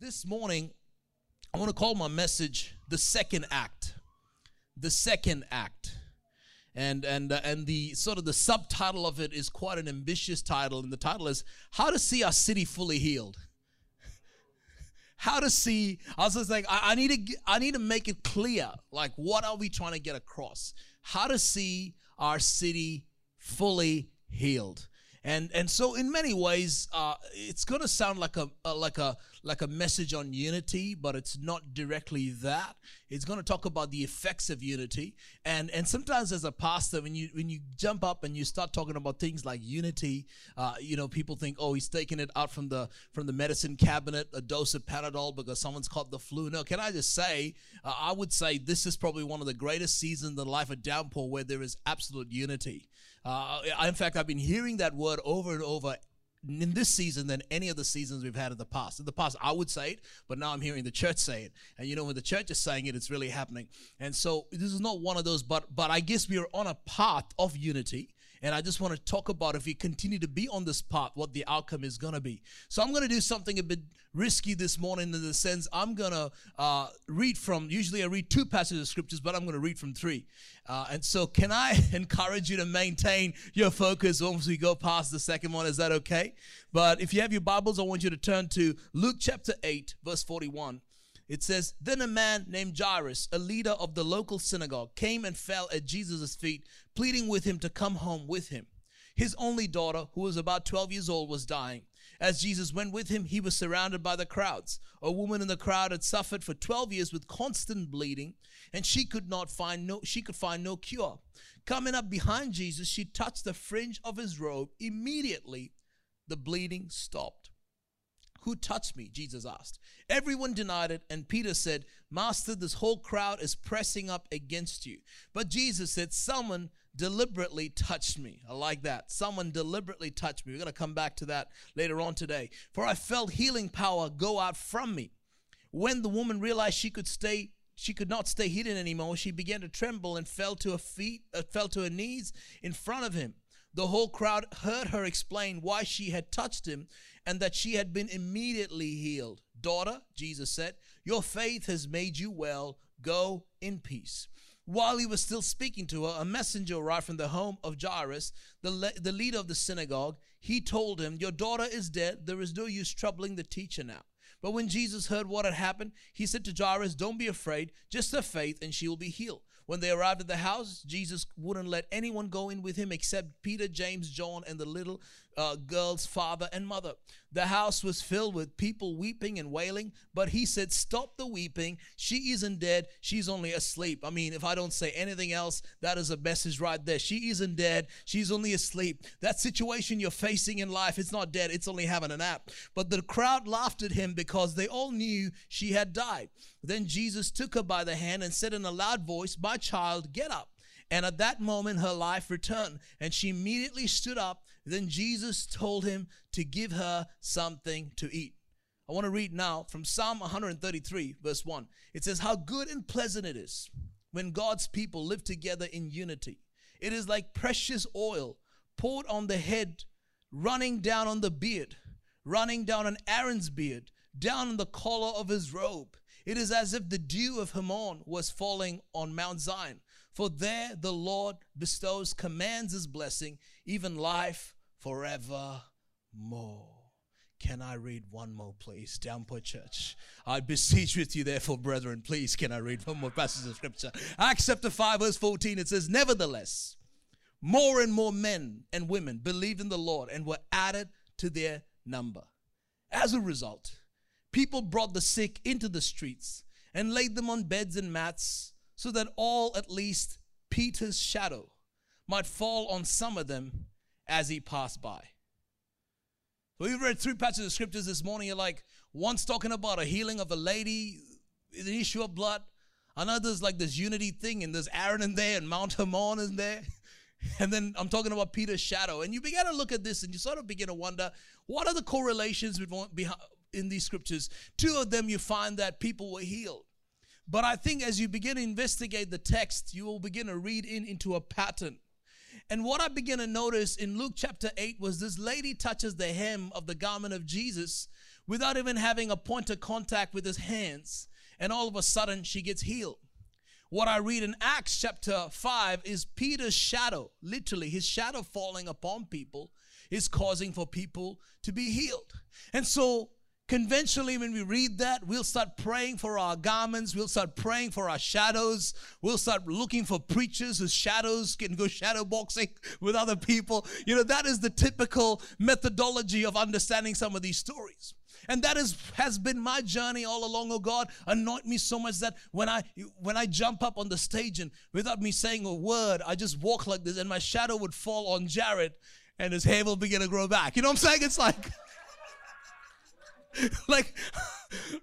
This morning, I want to call my message the second act. The second act. And and uh, and the sort of the subtitle of it is quite an ambitious title and the title is How to See Our City Fully Healed. How to see I was just like I, I need to I need to make it clear like what are we trying to get across? How to see our city fully healed and and so in many ways uh, it's going to sound like a, a, like a like a message on unity but it's not directly that. It's going to talk about the effects of unity. And and sometimes as a pastor when you when you jump up and you start talking about things like unity uh, you know people think oh he's taking it out from the from the medicine cabinet a dose of panadol because someone's caught the flu. No can i just say uh, i would say this is probably one of the greatest seasons in the life of downpour where there is absolute unity uh, in fact, I've been hearing that word over and over in this season than any of the seasons we've had in the past. In the past, I would say it, but now I'm hearing the church say it. And you know, when the church is saying it, it's really happening. And so this is not one of those, but but I guess we are on a path of unity. And I just want to talk about if we continue to be on this path, what the outcome is going to be. So I'm going to do something a bit risky this morning in the sense I'm going to uh, read from, usually I read two passages of scriptures, but I'm going to read from three. Uh, and so, can I encourage you to maintain your focus once we go past the second one? Is that okay? But if you have your Bibles, I want you to turn to Luke chapter 8, verse 41. It says, Then a man named Jairus, a leader of the local synagogue, came and fell at Jesus' feet, pleading with him to come home with him. His only daughter, who was about 12 years old, was dying. As Jesus went with him, he was surrounded by the crowds. A woman in the crowd had suffered for 12 years with constant bleeding, and she could not find no she could find no cure. Coming up behind Jesus, she touched the fringe of his robe. Immediately, the bleeding stopped. Who touched me? Jesus asked. Everyone denied it, and Peter said, Master, this whole crowd is pressing up against you. But Jesus said, Someone deliberately touched me. I like that. Someone deliberately touched me. We're going to come back to that later on today. For I felt healing power go out from me. When the woman realized she could stay she could not stay hidden anymore. She began to tremble and fell to her feet, uh, fell to her knees in front of him. The whole crowd heard her explain why she had touched him and that she had been immediately healed. Daughter, Jesus said, your faith has made you well. Go in peace. While he was still speaking to her, a messenger arrived from the home of Jairus, the, le- the leader of the synagogue. He told him, Your daughter is dead. There is no use troubling the teacher now. But when Jesus heard what had happened, he said to Jairus, Don't be afraid, just have faith, and she will be healed. When they arrived at the house, Jesus wouldn't let anyone go in with him except Peter, James, John, and the little uh, girl's father and mother. The house was filled with people weeping and wailing, but he said, Stop the weeping. She isn't dead. She's only asleep. I mean, if I don't say anything else, that is a message right there. She isn't dead. She's only asleep. That situation you're facing in life, it's not dead. It's only having a nap. But the crowd laughed at him because they all knew she had died. Then Jesus took her by the hand and said in a loud voice, My child, get up. And at that moment, her life returned, and she immediately stood up. Then Jesus told him to give her something to eat. I want to read now from Psalm 133, verse 1. It says, How good and pleasant it is when God's people live together in unity. It is like precious oil poured on the head, running down on the beard, running down on Aaron's beard, down on the collar of his robe. It is as if the dew of Hermon was falling on Mount Zion. For there the Lord bestows, commands his blessing, even life forevermore. Can I read one more, please? Downpour Church. I beseech with you, therefore, brethren, please, can I read one more passage of scripture? Acts chapter 5, verse 14, it says, Nevertheless, more and more men and women believed in the Lord and were added to their number. As a result, people brought the sick into the streets and laid them on beds and mats so that all, at least Peter's shadow, might fall on some of them as he passed by. We read three passages of scriptures this morning. You're like, one's talking about a healing of a lady, the issue of blood. Another's like this unity thing, and there's Aaron in there, and Mount Hermon in there. And then I'm talking about Peter's shadow. And you begin to look at this and you sort of begin to wonder what are the correlations in these scriptures? Two of them, you find that people were healed. But I think as you begin to investigate the text, you will begin to read in into a pattern. And what I begin to notice in Luke chapter 8 was this lady touches the hem of the garment of Jesus, without even having a point of contact with his hands. And all of a sudden, she gets healed. What I read in Acts chapter 5 is Peter's shadow, literally, his shadow falling upon people is causing for people to be healed. And so, conventionally, when we read that, we'll start praying for our garments, we'll start praying for our shadows, we'll start looking for preachers whose shadows can go shadow boxing with other people. You know, that is the typical methodology of understanding some of these stories. And that is has been my journey all along. Oh God, anoint me so much that when I when I jump up on the stage and without me saying a word, I just walk like this, and my shadow would fall on Jared, and his hair will begin to grow back. You know what I'm saying? It's like like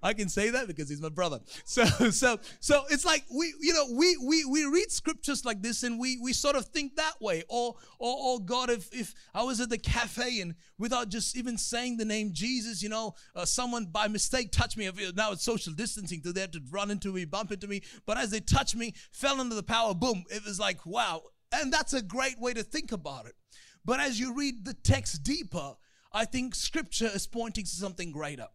I can say that because he's my brother. So so so it's like we you know we we we read scriptures like this and we we sort of think that way. Or or oh God, if if I was at the cafe and without just even saying the name Jesus, you know, uh, someone by mistake touched me. Now it's social distancing, to there to run into me, bump into me. But as they touched me, fell under the power. Boom! It was like wow, and that's a great way to think about it. But as you read the text deeper, I think scripture is pointing to something greater.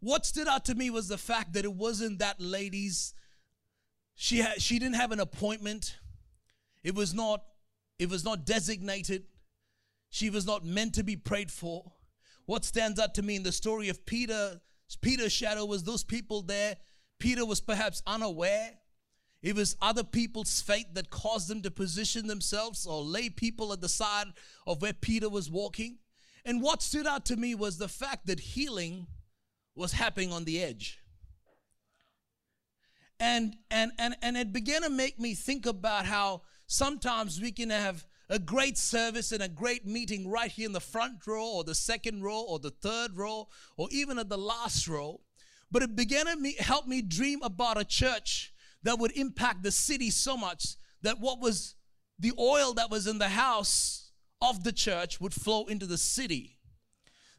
What stood out to me was the fact that it wasn't that lady's she had she didn't have an appointment. It was not it was not designated. She was not meant to be prayed for. What stands out to me in the story of Peter, Peter's shadow was those people there. Peter was perhaps unaware. It was other people's faith that caused them to position themselves or lay people at the side of where Peter was walking. And what stood out to me was the fact that healing was happening on the edge. And and and and it began to make me think about how sometimes we can have a great service and a great meeting right here in the front row or the second row or the third row or even at the last row. But it began to me, help me dream about a church that would impact the city so much that what was the oil that was in the house of the church would flow into the city.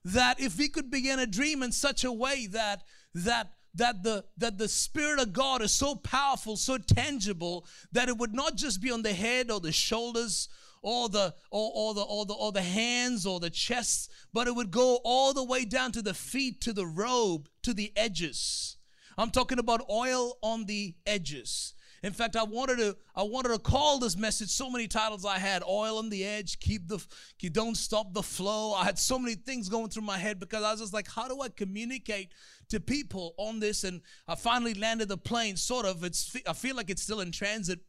That if we could begin a dream in such a way that that that the that the spirit of god is so powerful so tangible that it would not just be on the head or the shoulders or the or, or the or the or the hands or the chest but it would go all the way down to the feet to the robe to the edges i'm talking about oil on the edges in fact, I wanted to I wanted to call this message so many titles I had oil on the edge, keep the keep, don't stop the flow. I had so many things going through my head because I was just like, how do I communicate to people on this? And I finally landed the plane. Sort of. It's I feel like it's still in transit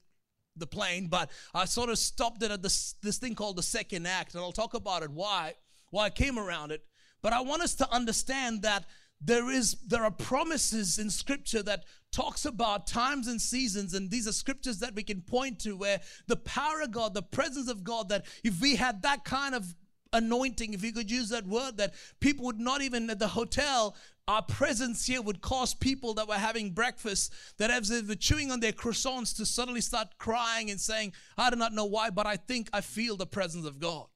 the plane, but I sort of stopped it at this this thing called the second act, and I'll talk about it why why I came around it. But I want us to understand that there is there are promises in scripture that talks about times and seasons and these are scriptures that we can point to where the power of god the presence of god that if we had that kind of anointing if you could use that word that people would not even at the hotel our presence here would cause people that were having breakfast that as they were chewing on their croissants to suddenly start crying and saying i do not know why but i think i feel the presence of god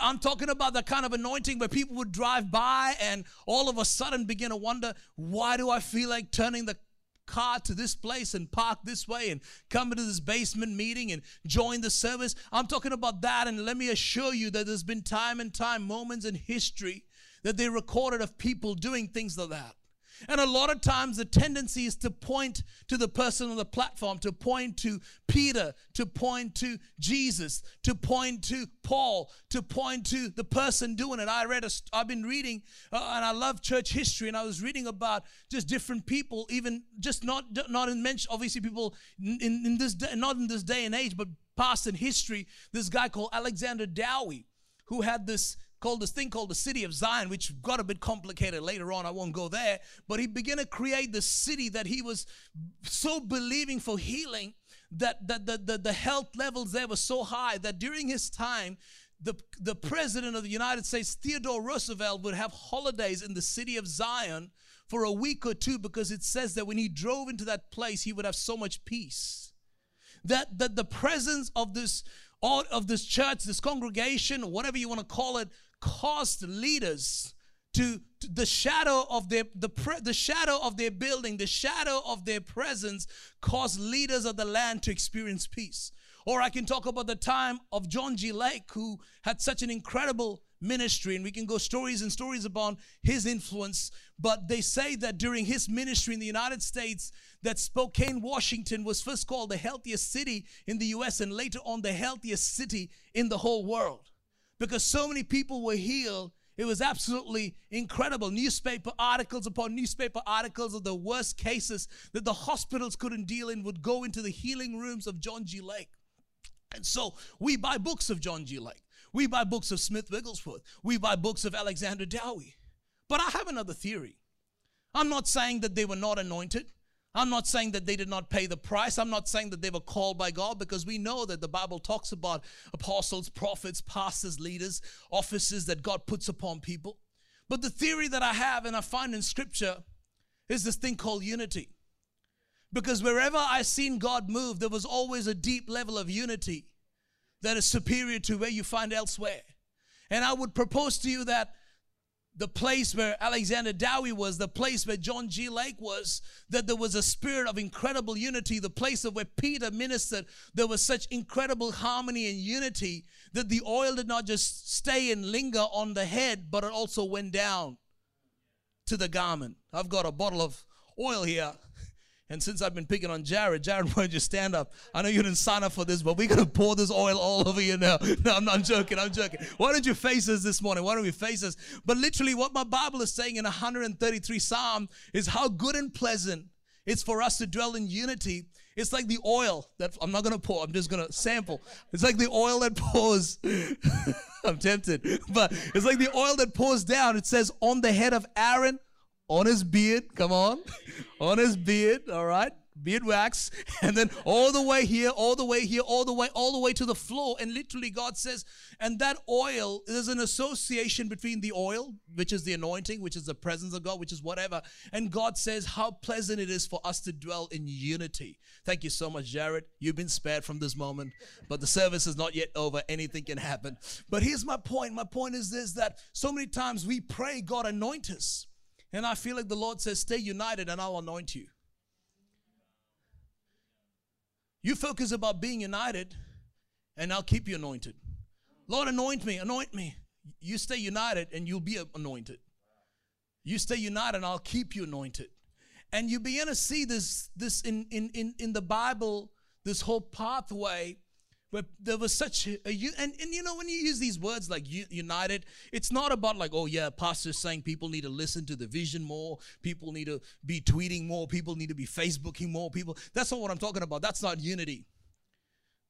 I'm talking about the kind of anointing where people would drive by and all of a sudden begin to wonder, why do I feel like turning the car to this place and park this way and come into this basement meeting and join the service. I'm talking about that. And let me assure you that there's been time and time moments in history that they recorded of people doing things like that. And a lot of times the tendency is to point to the person on the platform, to point to Peter, to point to Jesus, to point to Paul, to point to the person doing it. I read, a, I've been reading, uh, and I love church history, and I was reading about just different people, even just not not in mention, obviously people in, in this day, not in this day and age, but past in history. This guy called Alexander Dowie, who had this called this thing called the city of Zion, which got a bit complicated later on. I won't go there. But he began to create the city that he was so believing for healing that, that the, the, the health levels there were so high that during his time, the, the president of the United States, Theodore Roosevelt, would have holidays in the city of Zion for a week or two because it says that when he drove into that place, he would have so much peace. That, that the presence of this of this church, this congregation, whatever you want to call it, caused leaders to, to, the shadow of their the pre, the shadow of their building, the shadow of their presence caused leaders of the land to experience peace. Or I can talk about the time of John G. Lake, who had such an incredible ministry, and we can go stories and stories about his influence. But they say that during his ministry in the United States, that Spokane, Washington was first called the healthiest city in the US and later on the healthiest city in the whole world. Because so many people were healed it was absolutely incredible. Newspaper articles upon newspaper articles of the worst cases that the hospitals couldn't deal in would go into the healing rooms of John G. Lake. And so we buy books of John G. Lake. We buy books of Smith Wigglesworth. We buy books of Alexander Dowie. But I have another theory. I'm not saying that they were not anointed. I'm not saying that they did not pay the price. I'm not saying that they were called by God because we know that the Bible talks about apostles, prophets, pastors, leaders, offices that God puts upon people. But the theory that I have and I find in scripture is this thing called unity. Because wherever I've seen God move, there was always a deep level of unity that is superior to where you find elsewhere. And I would propose to you that the place where Alexander Dowie was, the place where John G. Lake was, that there was a spirit of incredible unity, the place of where Peter ministered, there was such incredible harmony and unity that the oil did not just stay and linger on the head, but it also went down to the garment. I've got a bottle of oil here. And since I've been picking on Jared, Jared, why don't you stand up? I know you didn't sign up for this, but we're going to pour this oil all over you now. No, I'm not joking. I'm joking. Why don't you face us this morning? Why don't we face us? But literally, what my Bible is saying in 133 Psalm is how good and pleasant it's for us to dwell in unity. It's like the oil that I'm not going to pour, I'm just going to sample. It's like the oil that pours. I'm tempted, but it's like the oil that pours down. It says on the head of Aaron on his beard, come on, on his beard, all right, beard wax, and then all the way here, all the way here, all the way, all the way to the floor. And literally, God says, and that oil, there's an association between the oil, which is the anointing, which is the presence of God, which is whatever. And God says, how pleasant it is for us to dwell in unity. Thank you so much, Jared. You've been spared from this moment, but the service is not yet over. Anything can happen. But here's my point. My point is this that so many times we pray, God, anoint us. And I feel like the Lord says, Stay united and I'll anoint you. You focus about being united and I'll keep you anointed. Lord, anoint me, anoint me. You stay united and you'll be anointed. You stay united and I'll keep you anointed. And you begin to see this, this in, in, in, in the Bible, this whole pathway but there was such a, and, and you know when you use these words like united it's not about like oh yeah pastor's saying people need to listen to the vision more people need to be tweeting more people need to be facebooking more people. That's not what i'm talking about. That's not unity.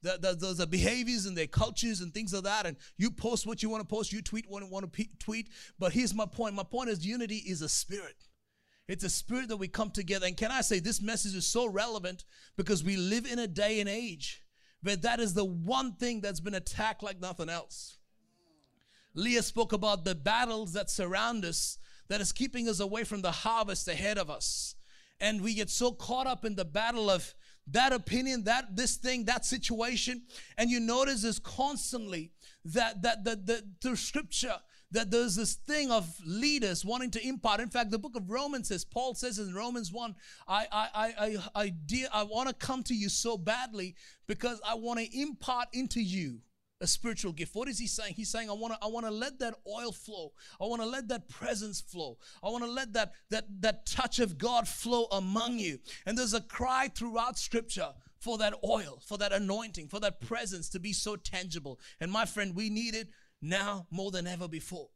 The, the, are behaviors and their cultures and things like that and you post what you want to post you tweet what you want to tweet. But here's my point. My point is unity is a spirit. It's a spirit that we come together. And can i say this message is so relevant because we live in a day and age but that is the one thing that's been attacked like nothing else. Leah spoke about the battles that surround us that is keeping us away from the harvest ahead of us. And we get so caught up in the battle of that opinion, that this thing, that situation. And you notice this constantly that that the, the through scripture that there's this thing of leaders wanting to impart. In fact, the book of Romans says, Paul says in Romans 1, I I I I dear, I want to come to you so badly because I want to impart into you a spiritual gift. What is he saying? He's saying, I want to I want to let that oil flow. I want to let that presence flow. I want to let that that that touch of God flow among you. And there's a cry throughout scripture for that oil, for that anointing, for that presence to be so tangible. And my friend, we need it now more than ever before.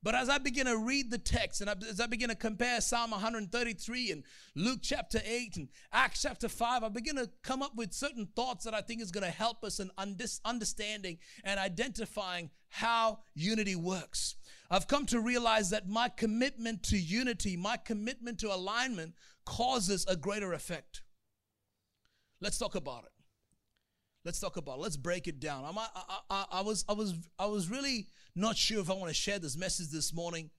But as I begin to read the text and as I begin to compare Psalm 133 and Luke chapter 8 and Acts chapter 5, I begin to come up with certain thoughts that I think is going to help us in understanding and identifying how unity works. I've come to realize that my commitment to unity, my commitment to alignment causes a greater effect. Let's talk about it. Let's talk about it. Let's break it down. I, I, I, I, was, I, was, I was really not sure if I want to share this message this morning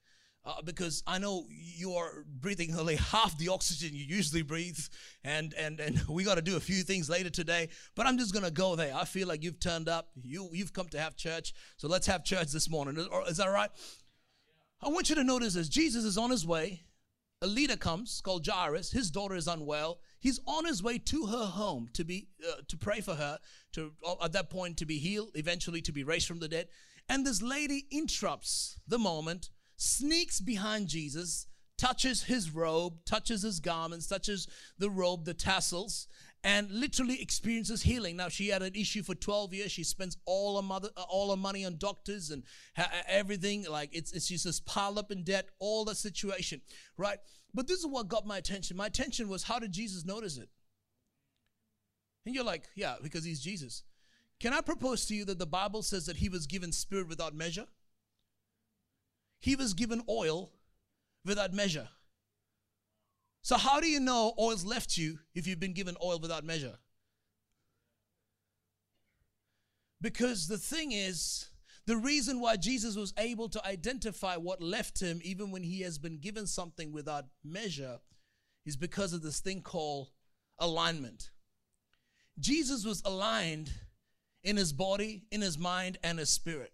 uh, because I know you are breathing only half the oxygen you usually breathe, and and and we got to do a few things later today. But I'm just gonna go there. I feel like you've turned up. You you've come to have church, so let's have church this morning. Is, is that right? I want you to notice as Jesus is on his way, a leader comes called Jairus. His daughter is unwell. He's on his way to her home to be uh, to pray for her to uh, at that point to be healed, eventually to be raised from the dead. And this lady interrupts the moment, sneaks behind Jesus, touches his robe, touches his garments, touches the robe, the tassels, and literally experiences healing. Now she had an issue for 12 years. She spends all her mother, uh, all her money on doctors and ha- uh, everything. Like it's, it's she's just piled up in debt. All the situation, right? But this is what got my attention. My attention was how did Jesus notice it? And you're like, yeah, because he's Jesus. Can I propose to you that the Bible says that he was given spirit without measure? He was given oil without measure. So, how do you know oil's left you if you've been given oil without measure? Because the thing is, the reason why Jesus was able to identify what left him, even when he has been given something without measure, is because of this thing called alignment. Jesus was aligned in his body, in his mind, and his spirit.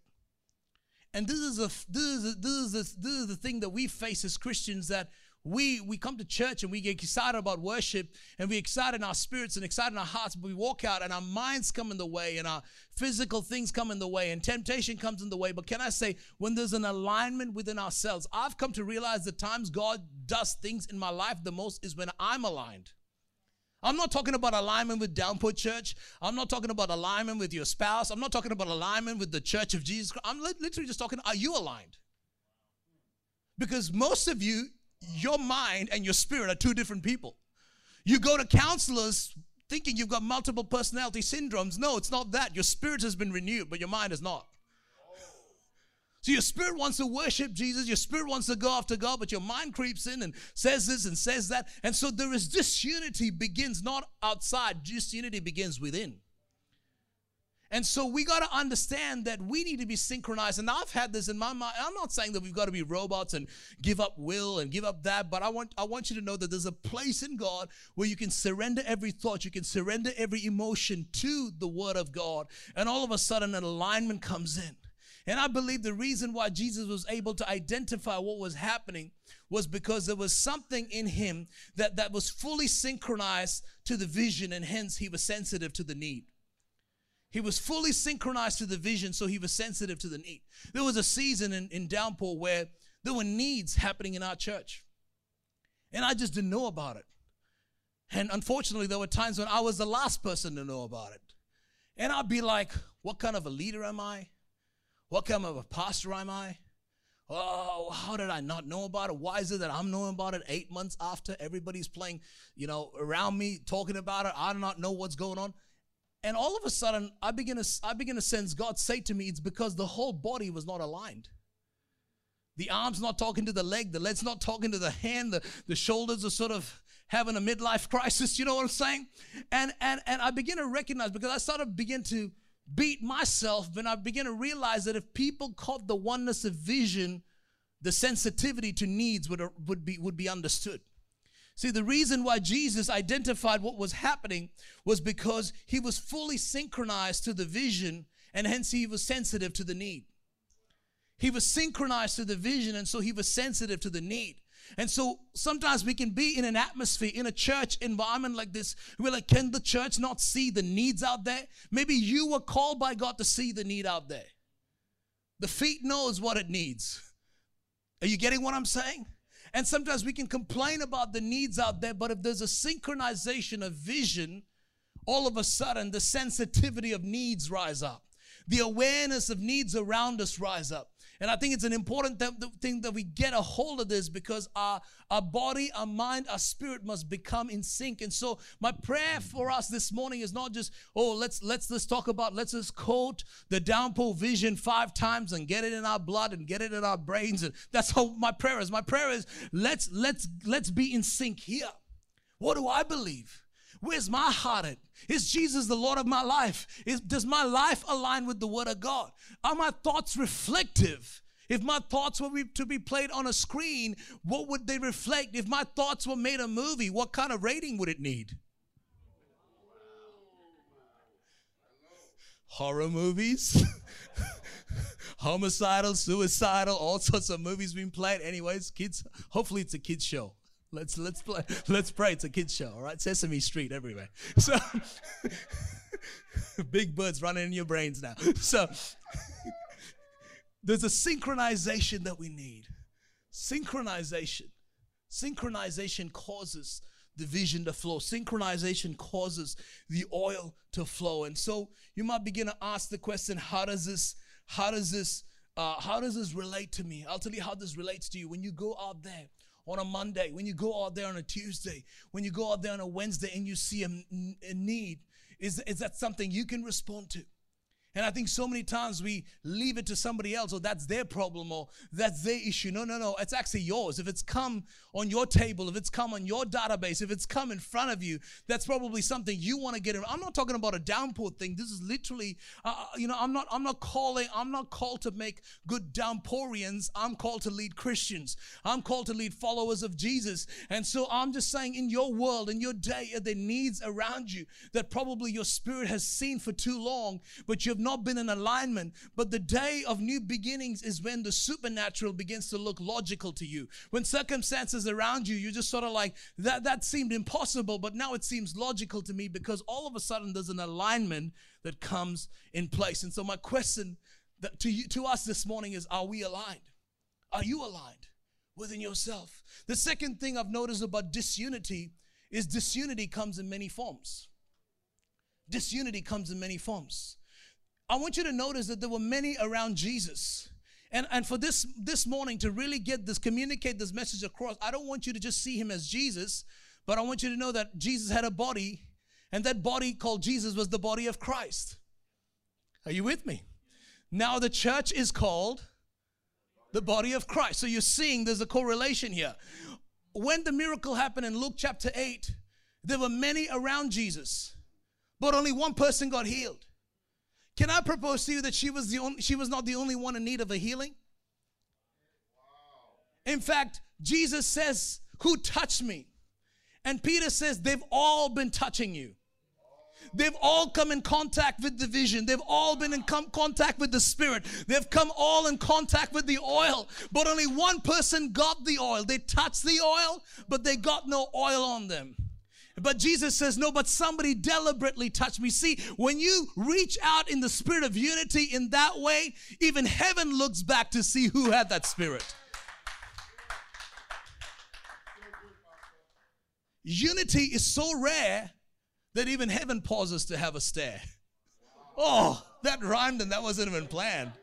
And this is a this is a, this is a, this is the thing that we face as Christians that we we come to church and we get excited about worship and we excited in our spirits and excited in our hearts but we walk out and our minds come in the way and our physical things come in the way and temptation comes in the way but can i say when there's an alignment within ourselves i've come to realize the times god does things in my life the most is when i'm aligned I'm not talking about alignment with Downpour Church. I'm not talking about alignment with your spouse. I'm not talking about alignment with the Church of Jesus Christ. I'm literally just talking, are you aligned? Because most of you, your mind and your spirit are two different people. You go to counselors thinking you've got multiple personality syndromes. No, it's not that. Your spirit has been renewed, but your mind is not. So your spirit wants to worship Jesus, your spirit wants to go after God, but your mind creeps in and says this and says that. And so there is disunity begins not outside, disunity begins within. And so we got to understand that we need to be synchronized. And I've had this in my mind. I'm not saying that we've got to be robots and give up will and give up that, but I want I want you to know that there's a place in God where you can surrender every thought, you can surrender every emotion to the word of God. And all of a sudden an alignment comes in. And I believe the reason why Jesus was able to identify what was happening was because there was something in him that, that was fully synchronized to the vision, and hence he was sensitive to the need. He was fully synchronized to the vision, so he was sensitive to the need. There was a season in, in Downpour where there were needs happening in our church. And I just didn't know about it. And unfortunately, there were times when I was the last person to know about it. And I'd be like, what kind of a leader am I? What kind of a pastor am I? Oh, how did I not know about it? Why is it that I'm knowing about it eight months after everybody's playing, you know, around me talking about it? I do not know what's going on. And all of a sudden, I begin to, I begin to sense God say to me, it's because the whole body was not aligned. The arm's not talking to the leg, the leg's not talking to the hand, the, the shoulders are sort of having a midlife crisis, you know what I'm saying? And and and I begin to recognize because I sort of begin to beat myself when I begin to realize that if people caught the oneness of vision, the sensitivity to needs would, would, be, would be understood. See, the reason why Jesus identified what was happening was because he was fully synchronized to the vision and hence he was sensitive to the need. He was synchronized to the vision and so he was sensitive to the need. And so sometimes we can be in an atmosphere, in a church environment like this. We're like, can the church not see the needs out there? Maybe you were called by God to see the need out there. The feet knows what it needs. Are you getting what I'm saying? And sometimes we can complain about the needs out there, but if there's a synchronization of vision, all of a sudden the sensitivity of needs rise up. The awareness of needs around us rise up. And I think it's an important th- thing that we get a hold of this because our, our body, our mind, our spirit must become in sync. And so my prayer for us this morning is not just, oh, let's let's let's talk about, let's just quote the downpour vision five times and get it in our blood and get it in our brains. And that's how my prayer is. My prayer is let's let's let's be in sync here. What do I believe? Where's my heart at? Is Jesus the Lord of my life? Is, does my life align with the Word of God? Are my thoughts reflective? If my thoughts were to be played on a screen, what would they reflect? If my thoughts were made a movie, what kind of rating would it need? Horror movies, homicidal, suicidal, all sorts of movies being played. Anyways, kids, hopefully it's a kids show. Let's let's play. Let's pray. It's a kids show, all right? Sesame Street everywhere. So big birds running in your brains now. So there's a synchronization that we need. Synchronization. Synchronization causes the vision to flow. Synchronization causes the oil to flow. And so you might begin to ask the question, how does this, how does this, uh, how does this relate to me? I'll tell you how this relates to you. When you go out there on a Monday, when you go out there on a Tuesday, when you go out there on a Wednesday and you see a, a need, is, is that something you can respond to? And I think so many times we leave it to somebody else, or that's their problem, or that's their issue. No, no, no. It's actually yours. If it's come on your table, if it's come on your database, if it's come in front of you, that's probably something you want to get in. I'm not talking about a downpour thing. This is literally, uh, uh, you know, I'm not, I'm not calling, I'm not called to make good downpourians. I'm called to lead Christians. I'm called to lead followers of Jesus. And so I'm just saying, in your world, in your day, are there needs around you that probably your spirit has seen for too long, but you've not been in alignment. But the day of new beginnings is when the supernatural begins to look logical to you. When circumstances around you, you just sort of like, that, that seemed impossible, but now it seems logical to me because all of a sudden there's an alignment that comes in place. And so my question to, you, to us this morning is, are we aligned? Are you aligned within yourself? The second thing I've noticed about disunity is disunity comes in many forms. Disunity comes in many forms. I want you to notice that there were many around Jesus. And, and for this this morning to really get this communicate this message across i don't want you to just see him as jesus but i want you to know that jesus had a body and that body called jesus was the body of christ. Are you with me? Now the church is called the body of christ. So you're seeing there's a correlation here. When the miracle happened in luke chapter 8 there were many around jesus but only one person got healed can I propose to you that she was the only, she was not the only one in need of a healing? In fact, Jesus says, "Who touched me?" And Peter says, "They've all been touching you." They've all come in contact with the vision. They've all been in com- contact with the spirit. They've come all in contact with the oil. But only one person got the oil. They touched the oil, but they got no oil on them. But Jesus says, No, but somebody deliberately touched me. See, when you reach out in the spirit of unity in that way, even heaven looks back to see who had that spirit. Unity is so rare that even heaven pauses to have a stare. Oh, that rhymed and that wasn't even planned.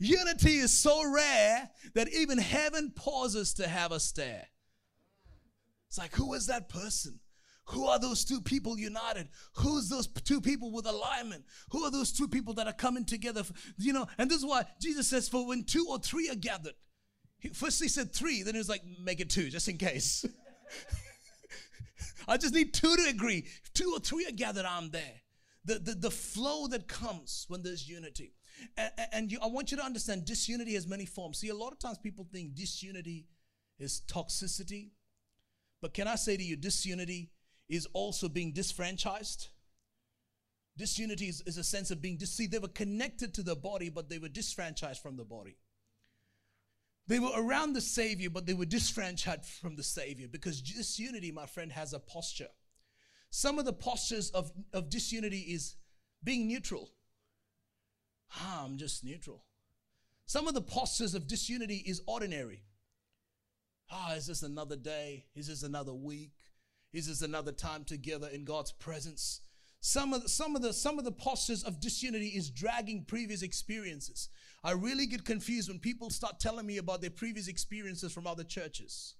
Unity is so rare that even heaven pauses to have a stare. It's like, who is that person? Who are those two people united? Who's those two people with alignment? Who are those two people that are coming together? For, you know, and this is why Jesus says, For when two or three are gathered, he, first he said three, then he was like, Make it two, just in case. I just need two to agree. If two or three are gathered, I'm there. The, the, the flow that comes when there's unity. And, and you, I want you to understand disunity has many forms. See, a lot of times people think disunity is toxicity but can I say to you, disunity is also being disfranchised? Disunity is, is a sense of being dis- see, they were connected to the body, but they were disfranchised from the body. They were around the Savior, but they were disfranchised from the Savior because disunity, my friend, has a posture. Some of the postures of, of disunity is being neutral. Ah, I'm just neutral. Some of the postures of disunity is ordinary. Ah, is this another day? Is this another week? Is this another time together in God's presence? Some of the, some of the some of the postures of disunity is dragging previous experiences. I really get confused when people start telling me about their previous experiences from other churches.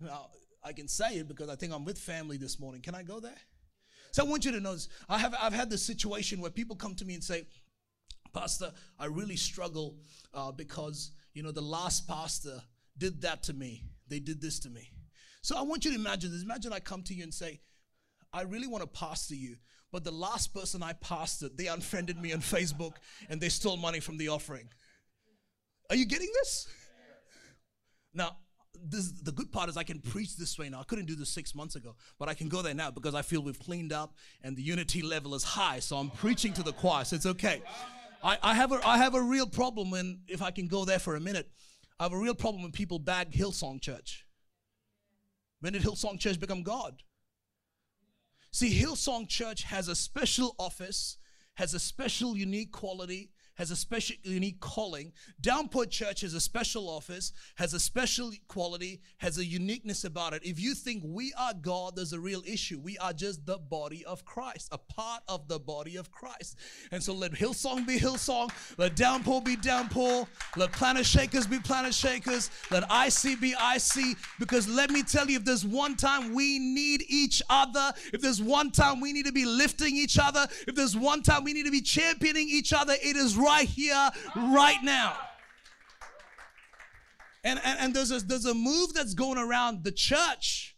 Now, I can say it because I think I'm with family this morning. Can I go there? So I want you to know this. I have I've had this situation where people come to me and say, Pastor, I really struggle uh, because you know, the last pastor did that to me. They did this to me. So I want you to imagine this. Imagine I come to you and say, I really want to pastor you, but the last person I pastored, they unfriended me on Facebook and they stole money from the offering. Are you getting this? Now, this, the good part is I can preach this way now. I couldn't do this six months ago, but I can go there now because I feel we've cleaned up and the unity level is high. So I'm preaching to the choir, so it's okay. I, I, have a, I have a real problem when, if I can go there for a minute, I have a real problem when people bag Hillsong Church. When did Hillsong Church become God? See, Hillsong Church has a special office, has a special, unique quality, has a special, unique calling. Downpour Church has a special office, has a special quality, has a uniqueness about it. If you think we are God, there's a real issue. We are just the body of Christ, a part of the body of Christ. And so let Hillsong be Hillsong, let Downpour be Downpour, let Planet Shakers be Planet Shakers, let IC be IC. Because let me tell you, if there's one time we need each other, if there's one time we need to be lifting each other, if there's one time we need to be championing each other, it is right here, right now. And, and, and there's, a, there's a move that's going around the church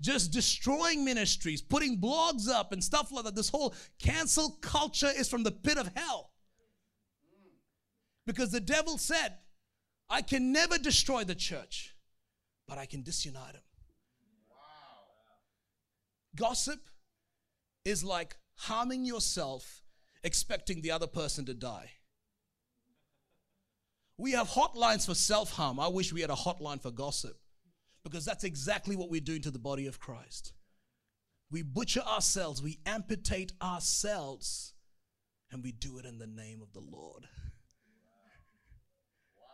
just destroying ministries, putting blogs up and stuff like that. This whole cancel culture is from the pit of hell. Because the devil said, I can never destroy the church, but I can disunite them. Wow. Gossip is like harming yourself expecting the other person to die. We have hotlines for self harm. I wish we had a hotline for gossip because that's exactly what we're doing to the body of Christ. We butcher ourselves, we amputate ourselves, and we do it in the name of the Lord. Wow.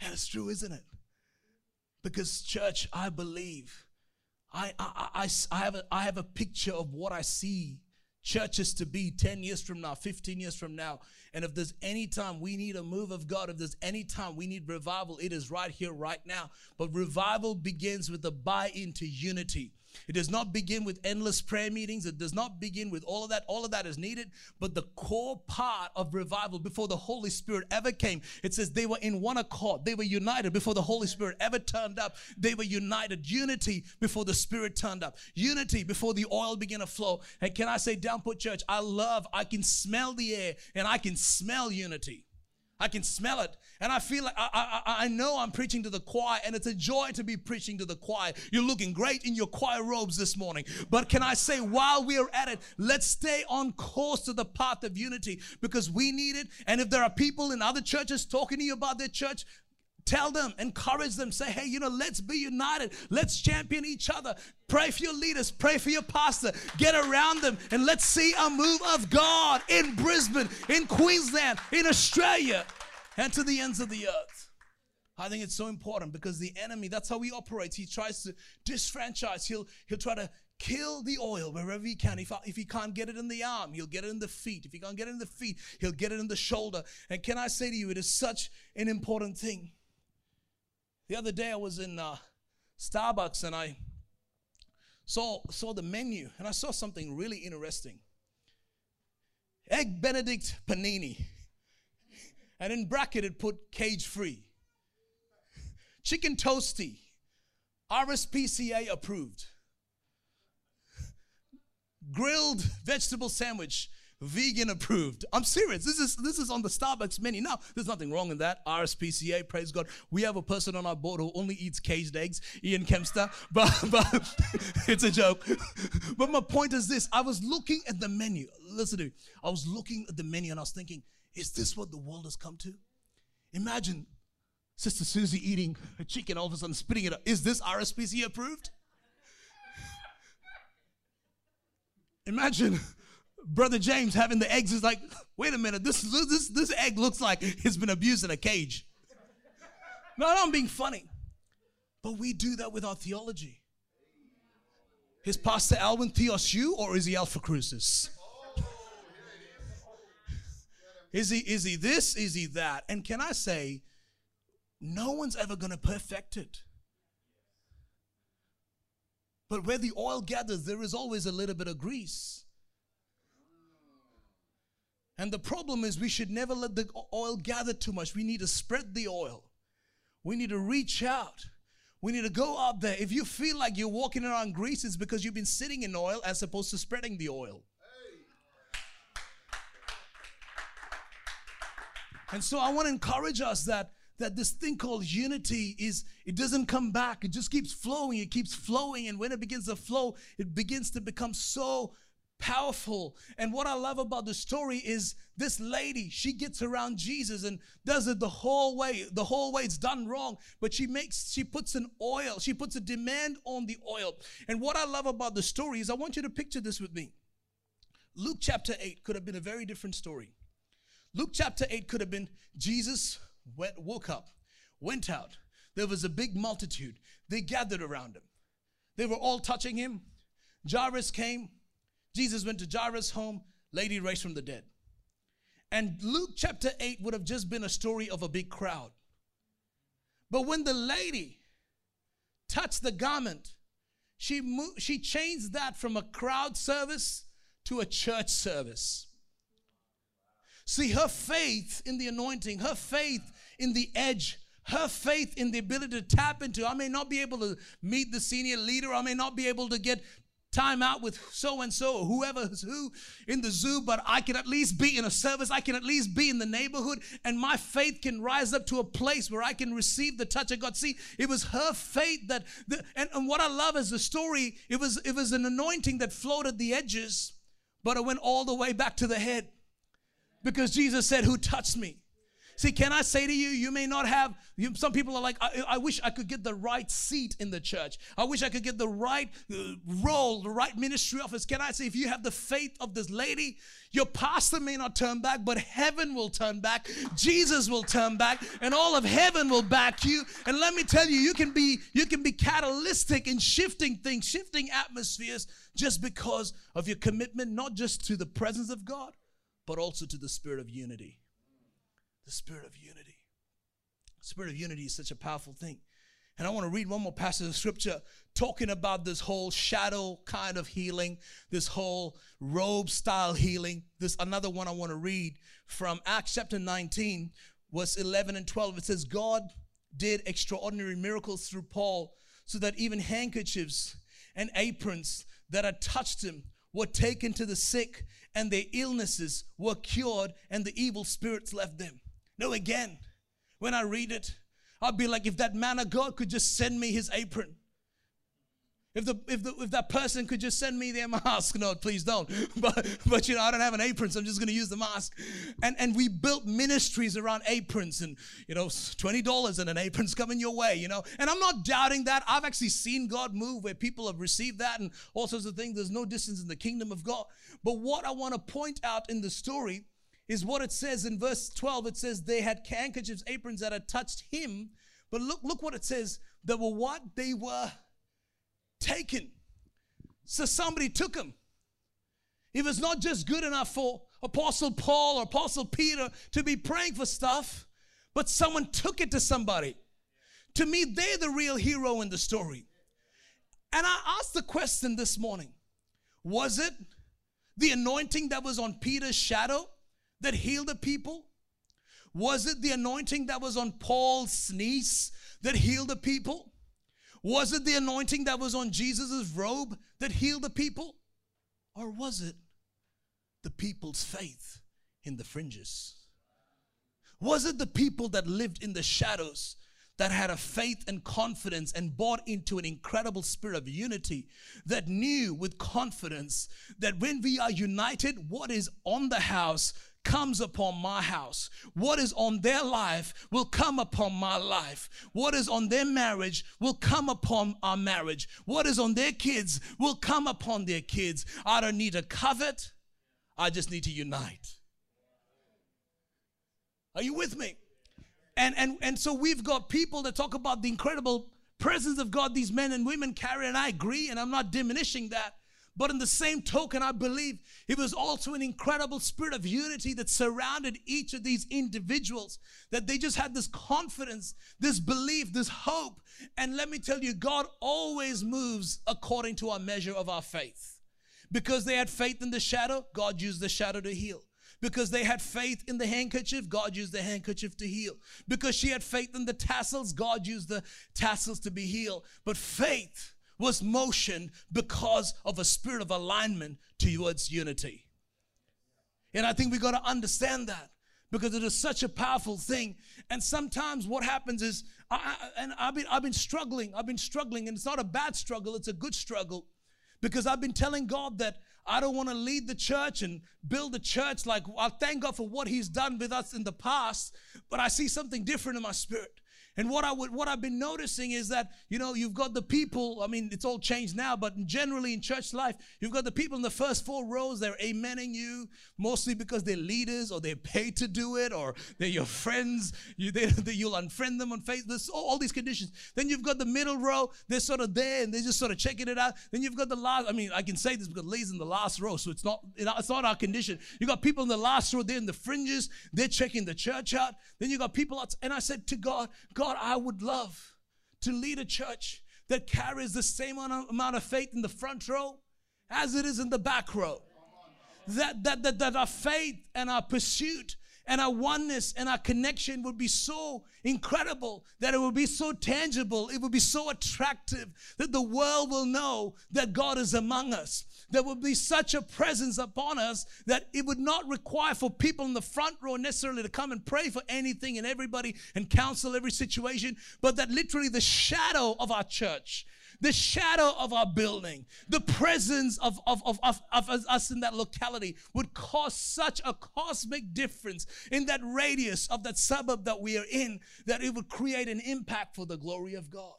That's true, isn't it? Because, church, I believe I, I, I, I, have a, I have a picture of what I see churches to be 10 years from now, 15 years from now. And if there's any time we need a move of God, if there's any time we need revival, it is right here, right now. But revival begins with a buy into unity. It does not begin with endless prayer meetings. It does not begin with all of that. All of that is needed. But the core part of revival before the Holy Spirit ever came, it says they were in one accord. They were united before the Holy Spirit ever turned up. They were united. Unity before the Spirit turned up. Unity before the oil began to flow. And can I say, Downpour Church, I love, I can smell the air and I can smell unity. I can smell it. And I feel like I, I, I know I'm preaching to the choir, and it's a joy to be preaching to the choir. You're looking great in your choir robes this morning. But can I say, while we are at it, let's stay on course to the path of unity because we need it. And if there are people in other churches talking to you about their church, Tell them, encourage them, say, hey, you know, let's be united. Let's champion each other. Pray for your leaders, pray for your pastor. Get around them and let's see a move of God in Brisbane, in Queensland, in Australia, and to the ends of the earth. I think it's so important because the enemy, that's how he operates. He tries to disfranchise. He'll, he'll try to kill the oil wherever he can. If, if he can't get it in the arm, he'll get it in the feet. If he can't get it in the feet, he'll get it in the shoulder. And can I say to you, it is such an important thing. The other day I was in uh, Starbucks and I saw, saw the menu and I saw something really interesting. Egg Benedict panini. And in bracket it put cage free. Chicken toasty. RSPCA approved. Grilled vegetable sandwich vegan approved. I'm serious. This is this is on the Starbucks menu. Now, there's nothing wrong in that. RSPCA, praise God. We have a person on our board who only eats caged eggs, Ian Kempster. But but it's a joke. But my point is this: I was looking at the menu. Listen to me. I was looking at the menu and I was thinking, is this what the world has come to? Imagine Sister Susie eating a chicken, all of a sudden spitting it up. Is this RSPCA approved? Imagine Brother James having the eggs is like, wait a minute, this, this, this egg looks like it's been abused in a cage. No, I'm being funny. But we do that with our theology. Is Pastor Alvin Theos you or is he Alpha Crucis? Is he is he this? Is he that? And can I say, no one's ever gonna perfect it. But where the oil gathers, there is always a little bit of grease. And the problem is, we should never let the oil gather too much. We need to spread the oil. We need to reach out. We need to go out there. If you feel like you're walking around grease, it's because you've been sitting in oil as opposed to spreading the oil. And so I want to encourage us that that this thing called unity is it doesn't come back it just keeps flowing it keeps flowing and when it begins to flow it begins to become so powerful. And what I love about the story is this lady, she gets around Jesus and does it the whole way. The whole way it's done wrong, but she makes, she puts an oil, she puts a demand on the oil. And what I love about the story is I want you to picture this with me. Luke chapter 8 could have been a very different story. Luke chapter 8 could have been Jesus went, woke up, went out. There was a big multitude. They gathered around him. They were all touching him. Jairus came. Jesus went to Jairus' home. Lady raised from the dead. And Luke chapter 8 would have just been a story of a big crowd. But when the lady touched the garment, she, moved, she changed that from a crowd service to a church service. See, her faith in the anointing, her faith in the edge, her faith in the ability to tap into. I may not be able to meet the senior leader, I may not be able to get time out with so and so or whoever's who in the zoo, but I can at least be in a service. I can at least be in the neighborhood, and my faith can rise up to a place where I can receive the touch of God. See, it was her faith that, the, and, and what I love is the story. It was it was an anointing that floated the edges, but it went all the way back to the head, because Jesus said, "Who touched me?" See, can I say to you, you may not have, you, some people are like, I, I, wish I could get the right seat in the church. I wish I could get the right uh, role, the right ministry office. Can I say, if you have the faith of this lady, your pastor may not turn back, but heaven will turn back. Jesus will turn back, and all of heaven will back you. And let me tell you, you can be, you can be catalytic in shifting things, shifting atmospheres, just because of your commitment, not just to the presence of God, but also to the spirit of unity the spirit of unity. The spirit of unity is such a powerful thing. And I want to read one more passage of scripture talking about this whole shadow kind of healing, this whole robe style healing. This another one I want to read from Acts chapter 19, verse 11 and 12. It says, God did extraordinary miracles through Paul so that even handkerchiefs and aprons that had touched him were taken to the sick and their illnesses were cured and the evil spirits left them. No, again, when I read it, I'd be like, if that man of God could just send me his apron. If the, if the if that person could just send me their mask, no, please don't. But but you know, I don't have an apron, so I'm just gonna use the mask. And and we built ministries around aprons and you know, $20 and an apron's coming your way, you know. And I'm not doubting that. I've actually seen God move where people have received that and all sorts of things. There's no distance in the kingdom of God. But what I want to point out in the story is what it says in verse 12. It says they had handkerchiefs, aprons that had touched him. But look, look what it says. They were what? They were taken. So somebody took them. It was not just good enough for Apostle Paul or Apostle Peter to be praying for stuff, but someone took it to somebody. To me, they're the real hero in the story. And I asked the question this morning Was it the anointing that was on Peter's shadow? That healed the people? Was it the anointing that was on Paul's sneeze that healed the people? Was it the anointing that was on Jesus' robe that healed the people? Or was it the people's faith in the fringes? Was it the people that lived in the shadows that had a faith and confidence and bought into an incredible spirit of unity that knew with confidence that when we are united, what is on the house comes upon my house. What is on their life will come upon my life. What is on their marriage will come upon our marriage. What is on their kids will come upon their kids. I don't need to covet, I just need to unite. Are you with me? And and and so we've got people that talk about the incredible presence of God these men and women carry, and I agree, and I'm not diminishing that. But in the same token, I believe it was also an incredible spirit of unity that surrounded each of these individuals, that they just had this confidence, this belief, this hope. And let me tell you, God always moves according to our measure of our faith. Because they had faith in the shadow, God used the shadow to heal. Because they had faith in the handkerchief, God used the handkerchief to heal. Because she had faith in the tassels, God used the tassels to be healed. But faith, was motion because of a spirit of alignment towards unity. And I think we got to understand that because it is such a powerful thing. And sometimes what happens is, I, and I've been, I've been struggling, I've been struggling, and it's not a bad struggle, it's a good struggle because I've been telling God that I don't want to lead the church and build the church like I thank God for what He's done with us in the past, but I see something different in my spirit. And what I would what I've been noticing is that you know you've got the people. I mean, it's all changed now, but generally in church life, you've got the people in the first four rows. They're amening you mostly because they're leaders or they're paid to do it or they're your friends. You they, they, you'll unfriend them on Facebook. All, all these conditions. Then you've got the middle row. They're sort of there and they're just sort of checking it out. Then you've got the last. I mean, I can say this because Lee's in the last row, so it's not it's not our condition. You got people in the last row. They're in the fringes. They're checking the church out. Then you got people. And I said to God, God. God, I would love to lead a church that carries the same amount of faith in the front row as it is in the back row. That, that, that, that our faith and our pursuit and our oneness and our connection would be so incredible that it would be so tangible, it would be so attractive that the world will know that God is among us. There would be such a presence upon us that it would not require for people in the front row necessarily to come and pray for anything and everybody and counsel every situation, but that literally the shadow of our church, the shadow of our building, the presence of, of, of, of, of us in that locality would cause such a cosmic difference in that radius of that suburb that we are in that it would create an impact for the glory of God.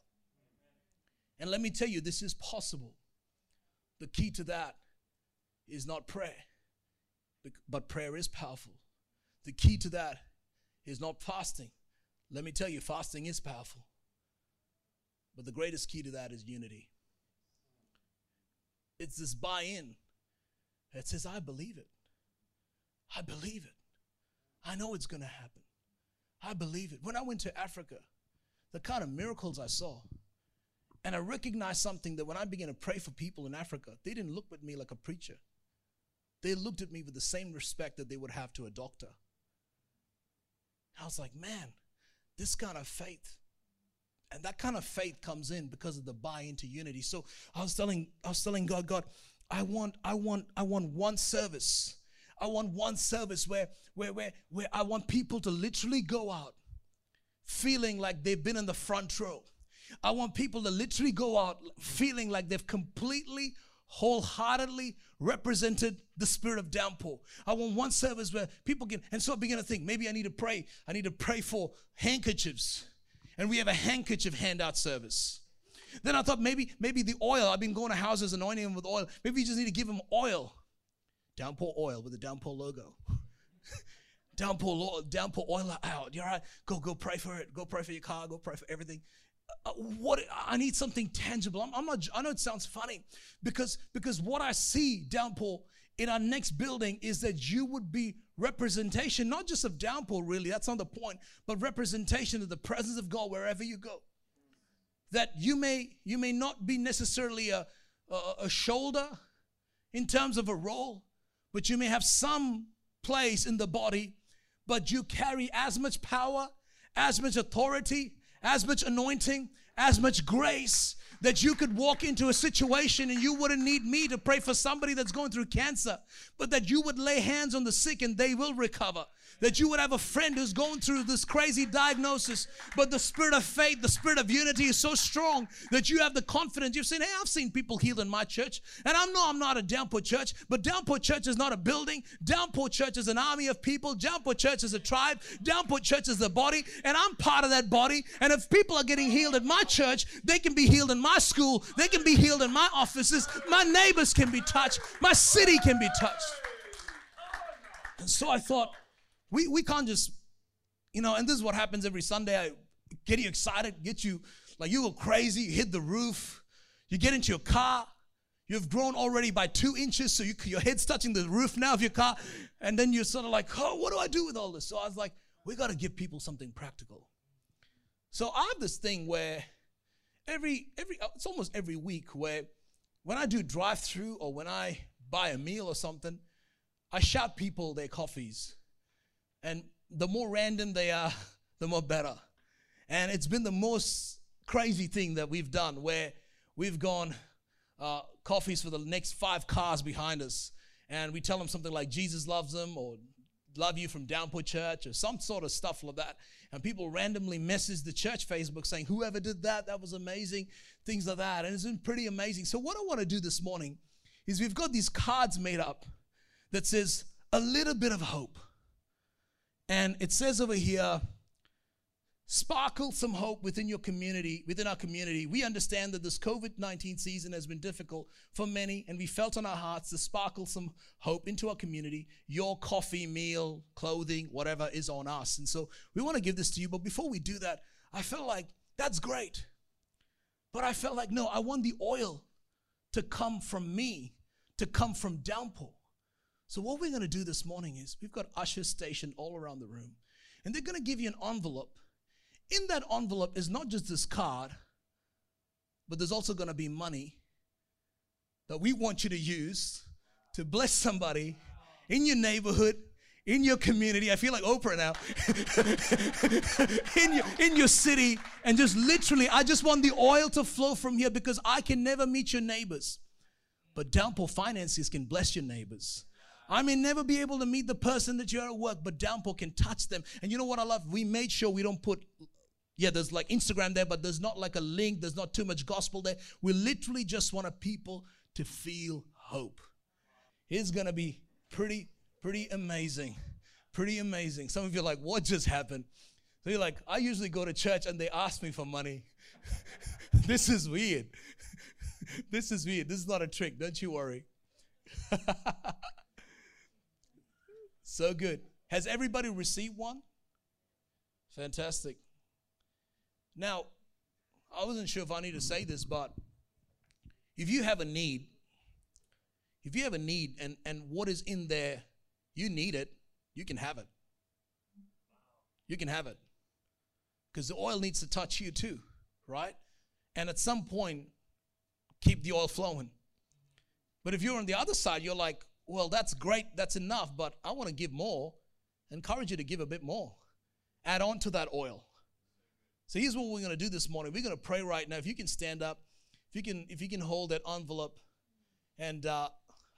And let me tell you, this is possible the key to that is not prayer, but prayer is powerful. The key to that is not fasting. Let me tell you, fasting is powerful. But the greatest key to that is unity. It's this buy in that says, I believe it. I believe it. I know it's going to happen. I believe it. When I went to Africa, the kind of miracles I saw, and I recognized something that when I began to pray for people in Africa, they didn't look at me like a preacher. They looked at me with the same respect that they would have to a doctor. I was like, man, this kind of faith. And that kind of faith comes in because of the buy into unity. So I was telling, I was telling God, God, I want, I want, I want one service. I want one service where, where, where, where I want people to literally go out feeling like they've been in the front row I want people to literally go out feeling like they've completely, wholeheartedly represented the spirit of downpour. I want one service where people can, and so I begin to think maybe I need to pray. I need to pray for handkerchiefs. And we have a handkerchief handout service. Then I thought maybe maybe the oil. I've been going to houses anointing them with oil. Maybe you just need to give them oil. Downpour oil with the downpour logo. downpour downpour oil out. You're right. Go go pray for it. Go pray for your car. Go pray for everything. Uh, what I need something tangible. I'm, I'm, not. I know it sounds funny because because what I see downpour in our next building is that you would be representation not just of downpour really that's not the point but representation of the presence of god wherever you go. That you may you may not be necessarily a, a, a shoulder in terms of a role but you may have some place in the body but you carry as much power as much authority as much anointing, as much grace that you could walk into a situation and you wouldn't need me to pray for somebody that's going through cancer, but that you would lay hands on the sick and they will recover that you would have a friend who's going through this crazy diagnosis, but the spirit of faith, the spirit of unity is so strong that you have the confidence. You've seen, hey, I've seen people healed in my church, and I know I'm not a downpour church, but downpour church is not a building. Downpour church is an army of people. Downpour church is a tribe. Downpour church is the body, and I'm part of that body. And if people are getting healed at my church, they can be healed in my school. They can be healed in my offices. My neighbors can be touched. My city can be touched. And so I thought, we, we can't just, you know, and this is what happens every Sunday. I get you excited, get you, like you go crazy, you hit the roof, you get into your car, you've grown already by two inches, so you, your head's touching the roof now of your car, and then you're sort of like, oh, what do I do with all this? So I was like, we got to give people something practical. So I have this thing where every, every, uh, it's almost every week where when I do drive through or when I buy a meal or something, I shout people their coffees. And the more random they are, the more better. And it's been the most crazy thing that we've done where we've gone uh, coffees for the next five cars behind us. And we tell them something like Jesus loves them or love you from Downpour Church or some sort of stuff like that. And people randomly message the church Facebook saying, whoever did that, that was amazing, things like that. And it's been pretty amazing. So, what I want to do this morning is we've got these cards made up that says a little bit of hope. And it says over here, sparkle some hope within your community, within our community. We understand that this COVID 19 season has been difficult for many, and we felt on our hearts to sparkle some hope into our community. Your coffee, meal, clothing, whatever is on us. And so we want to give this to you. But before we do that, I felt like that's great. But I felt like, no, I want the oil to come from me, to come from downpour. So, what we're going to do this morning is we've got ushers stationed all around the room, and they're going to give you an envelope in that envelope is not just this card, but there's also going to be money that we want you to use to bless somebody in your neighborhood, in your community. I feel like Oprah now. in, your, in your city. And just literally, I just want the oil to flow from here because I can never meet your neighbors. But Downpour Finances can bless your neighbors. I may never be able to meet the person that you're at work, but Downpour can touch them. And you know what I love? We made sure we don't put yeah, there's like Instagram there, but there's not like a link, there's not too much gospel there. We literally just want people to feel hope. It's gonna be pretty, pretty amazing. Pretty amazing. Some of you are like, what just happened? So you're like, I usually go to church and they ask me for money. this is weird. this is weird. This is not a trick. Don't you worry. so good. Has everybody received one? Fantastic. Now, I wasn't sure if I need to say this, but if you have a need, if you have a need and, and what is in there, you need it, you can have it. You can have it. Because the oil needs to touch you too, right? And at some point, keep the oil flowing. But if you're on the other side, you're like, well, that's great, that's enough, but I want to give more. I encourage you to give a bit more. Add on to that oil. So here's what we're going to do this morning. We're going to pray right now. If you can stand up, if you can, if you can hold that envelope, and uh,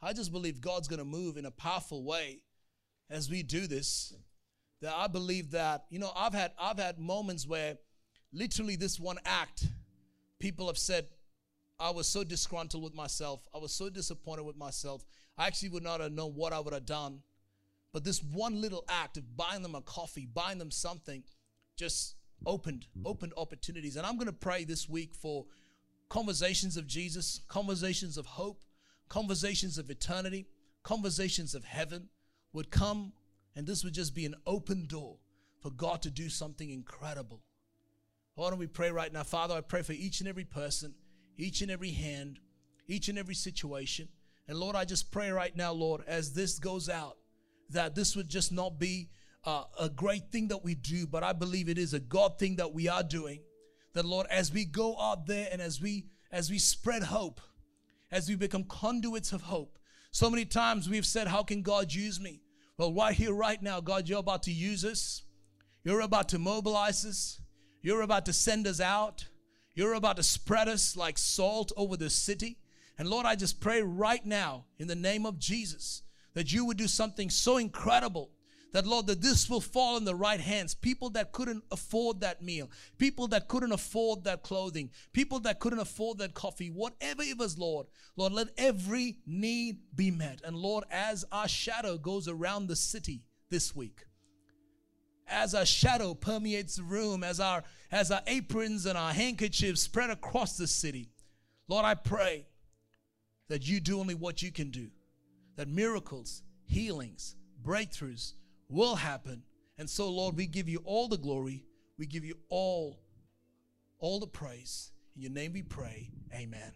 I just believe God's going to move in a powerful way as we do this. That I believe that you know I've had I've had moments where literally this one act, people have said, I was so disgruntled with myself. I was so disappointed with myself. I actually would not have known what I would have done. But this one little act of buying them a coffee, buying them something, just opened, opened opportunities. And I'm going to pray this week for conversations of Jesus, conversations of hope, conversations of eternity, conversations of heaven would come, and this would just be an open door for God to do something incredible. Why don't we pray right now? Father, I pray for each and every person, each and every hand, each and every situation. And Lord, I just pray right now, Lord, as this goes out, that this would just not be uh, a great thing that we do, but I believe it is a God thing that we are doing. That Lord, as we go out there and as we as we spread hope, as we become conduits of hope. So many times we've said, How can God use me? Well, right here, right now, God, you're about to use us. You're about to mobilize us. You're about to send us out. You're about to spread us like salt over the city. And Lord, I just pray right now in the name of Jesus that you would do something so incredible that Lord, that this will fall in the right hands. People that couldn't afford that meal, people that couldn't afford that clothing, people that couldn't afford that coffee, whatever it was, Lord, Lord, let every need be met. And Lord, as our shadow goes around the city this week, as our shadow permeates the room, as our as our aprons and our handkerchiefs spread across the city, Lord, I pray that you do only what you can do. That miracles, healings, breakthroughs, will happen. And so, Lord, we give you all the glory. We give you all, all the praise. In your name we pray. Amen.